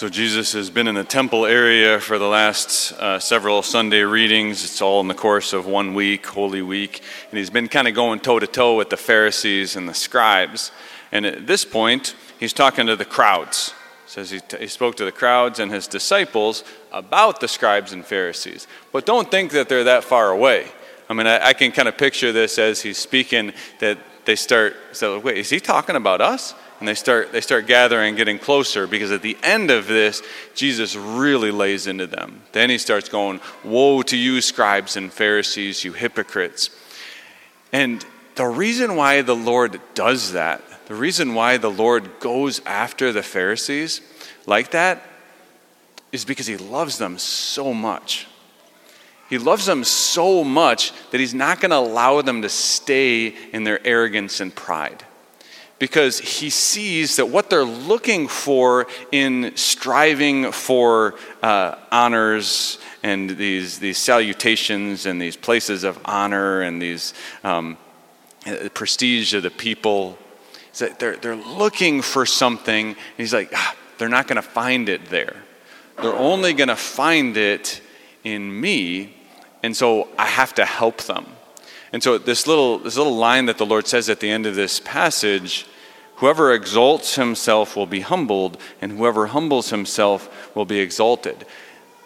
So, Jesus has been in the temple area for the last uh, several Sunday readings. It's all in the course of one week, Holy Week. And he's been kind of going toe to toe with the Pharisees and the scribes. And at this point, he's talking to the crowds. Says he, t- he spoke to the crowds and his disciples about the scribes and Pharisees. But don't think that they're that far away. I mean, I, I can kind of picture this as he's speaking that they start, so wait, is he talking about us? And they start they start gathering getting closer because at the end of this jesus really lays into them. Then he starts going woe to you scribes and pharisees you hypocrites. And the reason why the lord does that the reason why the lord goes after the pharisees like that is because he loves them so much. He loves them so much that he's not going to allow them to stay in their arrogance and pride because he sees that what they're looking for in striving for uh, honors and these, these salutations and these places of honor and these um, uh, prestige of the people is that they're, they're looking for something. And he's like ah, they're not going to find it there. They're only going to find it in me and so i have to help them and so this little this little line that the Lord says at the end of this passage, whoever exalts himself will be humbled, and whoever humbles himself will be exalted.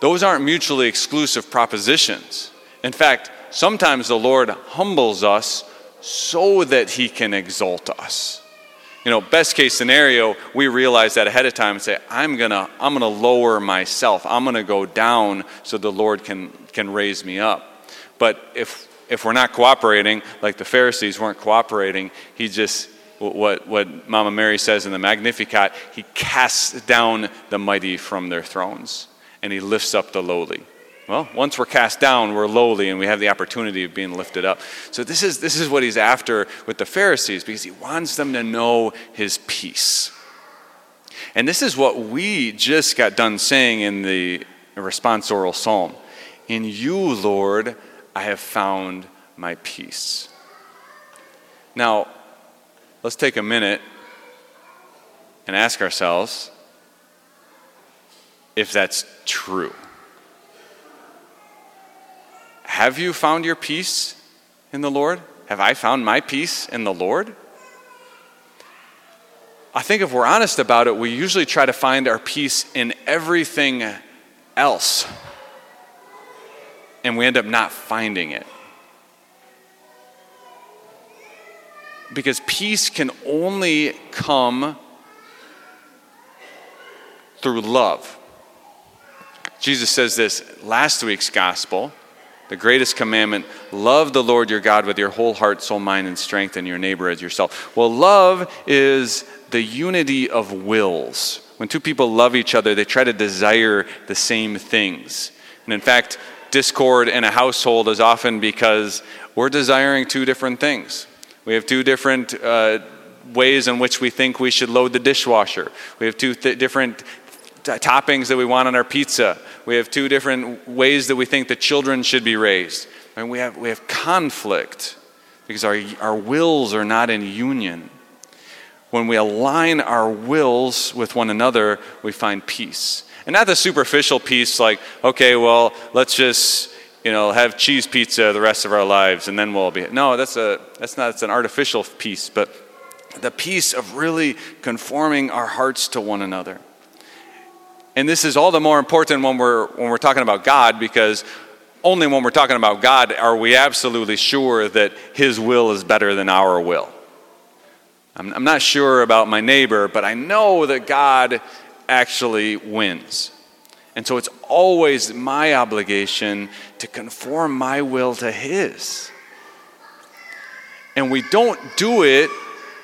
Those aren't mutually exclusive propositions. In fact, sometimes the Lord humbles us so that he can exalt us. You know, best case scenario, we realize that ahead of time and say, I'm gonna, I'm gonna lower myself. I'm gonna go down so the Lord can, can raise me up. But if if we're not cooperating, like the Pharisees weren't cooperating, he just, what, what Mama Mary says in the Magnificat, he casts down the mighty from their thrones and he lifts up the lowly. Well, once we're cast down, we're lowly and we have the opportunity of being lifted up. So, this is, this is what he's after with the Pharisees because he wants them to know his peace. And this is what we just got done saying in the responsorial psalm In you, Lord, I have found my peace. Now, let's take a minute and ask ourselves if that's true. Have you found your peace in the Lord? Have I found my peace in the Lord? I think if we're honest about it, we usually try to find our peace in everything else and we end up not finding it. Because peace can only come through love. Jesus says this last week's gospel, the greatest commandment love the Lord your God with your whole heart, soul, mind, and strength, and your neighbor as yourself. Well, love is the unity of wills. When two people love each other, they try to desire the same things. And in fact, discord in a household is often because we're desiring two different things. We have two different uh, ways in which we think we should load the dishwasher. We have two th- different t- toppings that we want on our pizza. We have two different ways that we think the children should be raised. And we have, we have conflict because our, our wills are not in union. When we align our wills with one another, we find peace. And not the superficial peace like, okay, well, let's just, you know, have cheese pizza the rest of our lives and then we'll be. No, that's, a, that's not, it's an artificial peace, but the peace of really conforming our hearts to one another. And this is all the more important when we're, when we're talking about God because only when we're talking about God are we absolutely sure that His will is better than our will. I'm, I'm not sure about my neighbor, but I know that God actually wins. And so it's always my obligation to conform my will to His. And we don't do it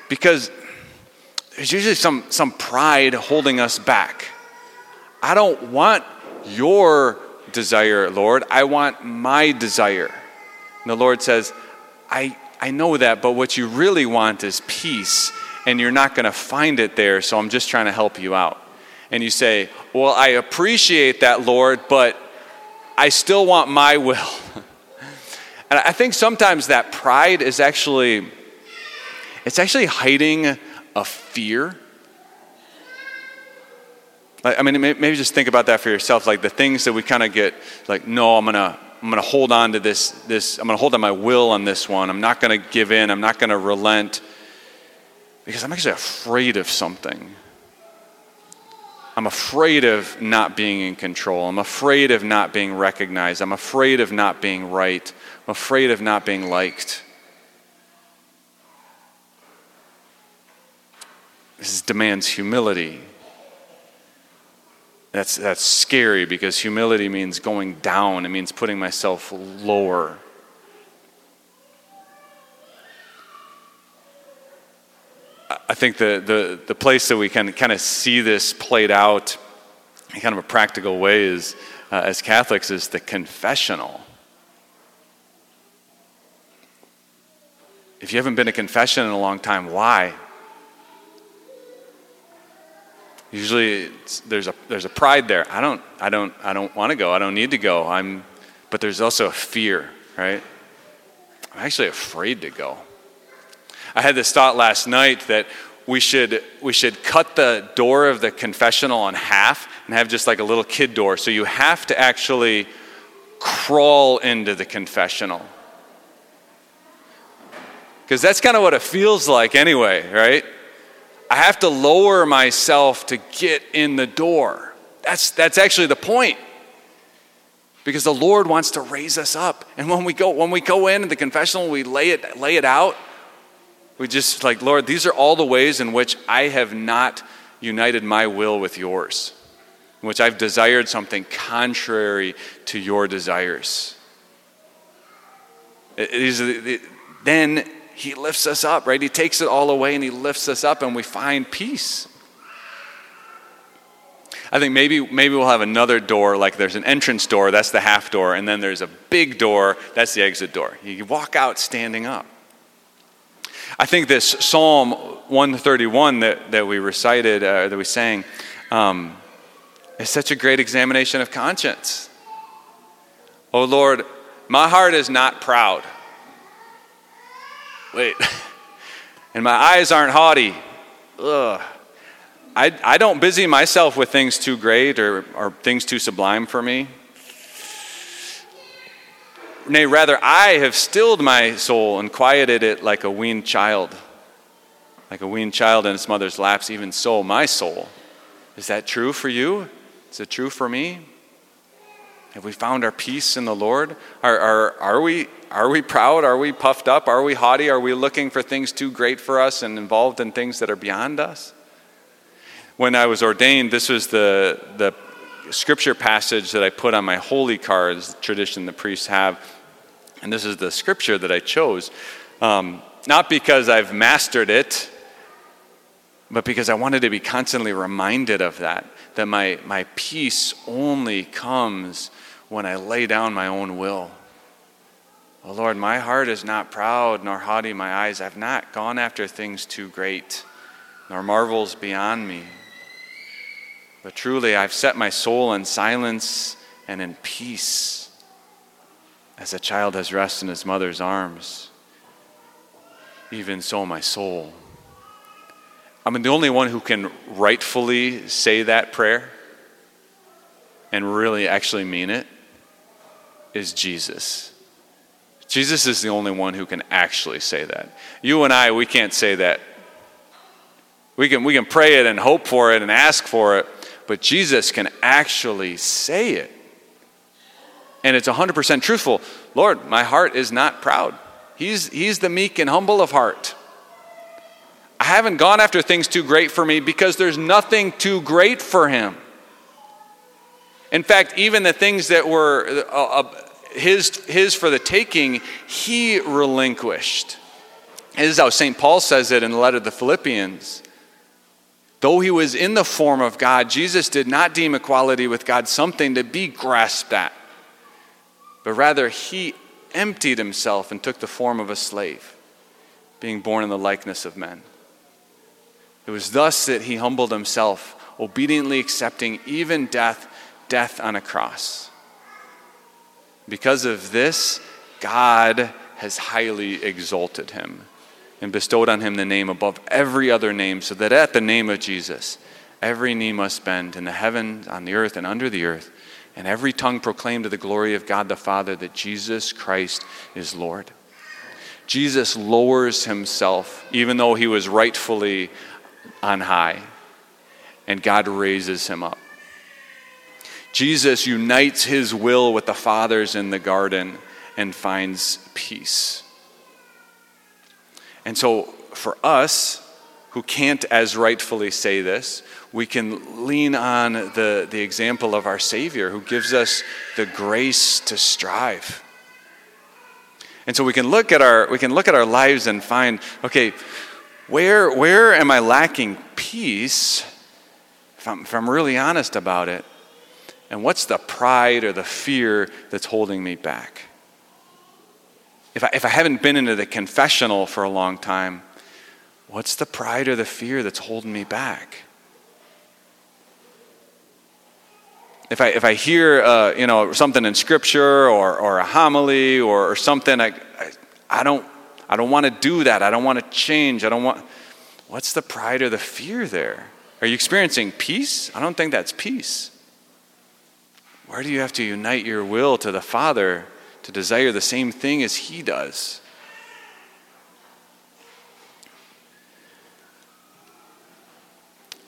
because there's usually some, some pride holding us back. I don't want your desire, Lord. I want my desire. And the Lord says, I, I know that, but what you really want is peace, and you're not going to find it there, so I'm just trying to help you out and you say, Well, I appreciate that, Lord, but I still want my will. and I think sometimes that pride is actually it's actually hiding a fear. I mean, maybe just think about that for yourself. Like the things that we kind of get, like, no, I'm gonna, I'm gonna hold on to this, this. I'm gonna hold on my will on this one. I'm not gonna give in. I'm not gonna relent, because I'm actually afraid of something. I'm afraid of not being in control. I'm afraid of not being recognized. I'm afraid of not being right. I'm afraid of not being liked. This demands humility. That's, that's scary because humility means going down, it means putting myself lower. Think the, the, the place that we can kind of see this played out in kind of a practical way is, uh, as Catholics, is the confessional. If you haven't been to confession in a long time, why? Usually there's a, there's a pride there. I don't, I don't, I don't want to go. I don't need to go. I'm, but there's also a fear, right? I'm actually afraid to go. I had this thought last night that we should, we should cut the door of the confessional in half and have just like a little kid door. So you have to actually crawl into the confessional. Because that's kind of what it feels like anyway, right? I have to lower myself to get in the door. That's, that's actually the point. Because the Lord wants to raise us up. And when we go, when we go in the confessional, we lay it, lay it out, we just like, Lord, these are all the ways in which I have not united my will with yours, in which I've desired something contrary to your desires. It, it then he lifts us up, right? He takes it all away and he lifts us up and we find peace. I think maybe maybe we'll have another door like there's an entrance door, that's the half door, and then there's a big door, that's the exit door. You walk out standing up. I think this Psalm 131 that, that we recited, uh, that we sang, um, is such a great examination of conscience. Oh Lord, my heart is not proud. Wait. and my eyes aren't haughty. Ugh. I, I don't busy myself with things too great or, or things too sublime for me. Nay, rather, I have stilled my soul and quieted it like a weaned child. Like a weaned child in its mother's laps, even so, my soul. Is that true for you? Is it true for me? Have we found our peace in the Lord? Are, are, are, we, are we proud? Are we puffed up? Are we haughty? Are we looking for things too great for us and involved in things that are beyond us? When I was ordained, this was the, the scripture passage that I put on my holy cards, tradition the priests have. And this is the scripture that I chose. Um, not because I've mastered it, but because I wanted to be constantly reminded of that, that my, my peace only comes when I lay down my own will. Oh Lord, my heart is not proud nor haughty, my eyes I've not gone after things too great, nor marvels beyond me. But truly, I've set my soul in silence and in peace, as a child has rest in his mother's arms. Even so, my soul. I mean, the only one who can rightfully say that prayer and really actually mean it is Jesus. Jesus is the only one who can actually say that. You and I, we can't say that. We can, we can pray it and hope for it and ask for it, but Jesus can actually say it. And it's 100% truthful. Lord, my heart is not proud. He's, he's the meek and humble of heart. I haven't gone after things too great for me because there's nothing too great for him. In fact, even the things that were uh, uh, his, his for the taking, he relinquished. This is how St. Paul says it in the letter to the Philippians. Though he was in the form of God, Jesus did not deem equality with God something to be grasped at, but rather he emptied himself and took the form of a slave, being born in the likeness of men. It was thus that he humbled himself, obediently accepting even death, death on a cross. Because of this, God has highly exalted him and bestowed on him the name above every other name, so that at the name of Jesus, every knee must bend in the heaven, on the earth, and under the earth, and every tongue proclaim to the glory of God the Father that Jesus Christ is Lord. Jesus lowers himself, even though he was rightfully on high, and God raises him up. Jesus unites his will with the Father's in the garden and finds peace. And so, for us who can't as rightfully say this, we can lean on the, the example of our Savior who gives us the grace to strive. And so we can look at our, we can look at our lives and find, okay, where, where am I lacking peace if I'm, if I'm really honest about it? And what's the pride or the fear that's holding me back? If I, if I haven't been into the confessional for a long time, what's the pride or the fear that's holding me back? If I, if I hear uh, you know, something in scripture or, or a homily or, or something, I, I, I don't, I don't want to do that. I don't want to change. I don't want. What's the pride or the fear there? Are you experiencing peace? I don't think that's peace. Where do you have to unite your will to the Father to desire the same thing as He does?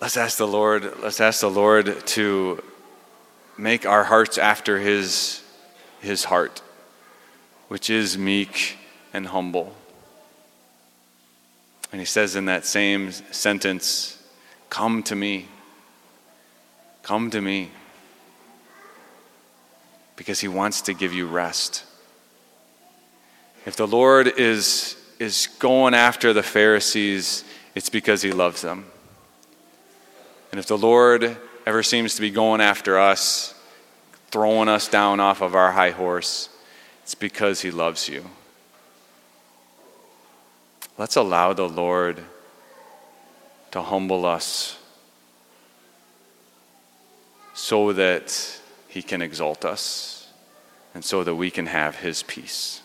Let's ask the Lord, let's ask the Lord to make our hearts after his, his heart, which is meek and humble. And he says in that same sentence, Come to me. Come to me because he wants to give you rest. If the Lord is, is going after the Pharisees, it's because he loves them. And if the Lord ever seems to be going after us, throwing us down off of our high horse, it's because he loves you. Let's allow the Lord to humble us so that he can exalt us and so that we can have his peace.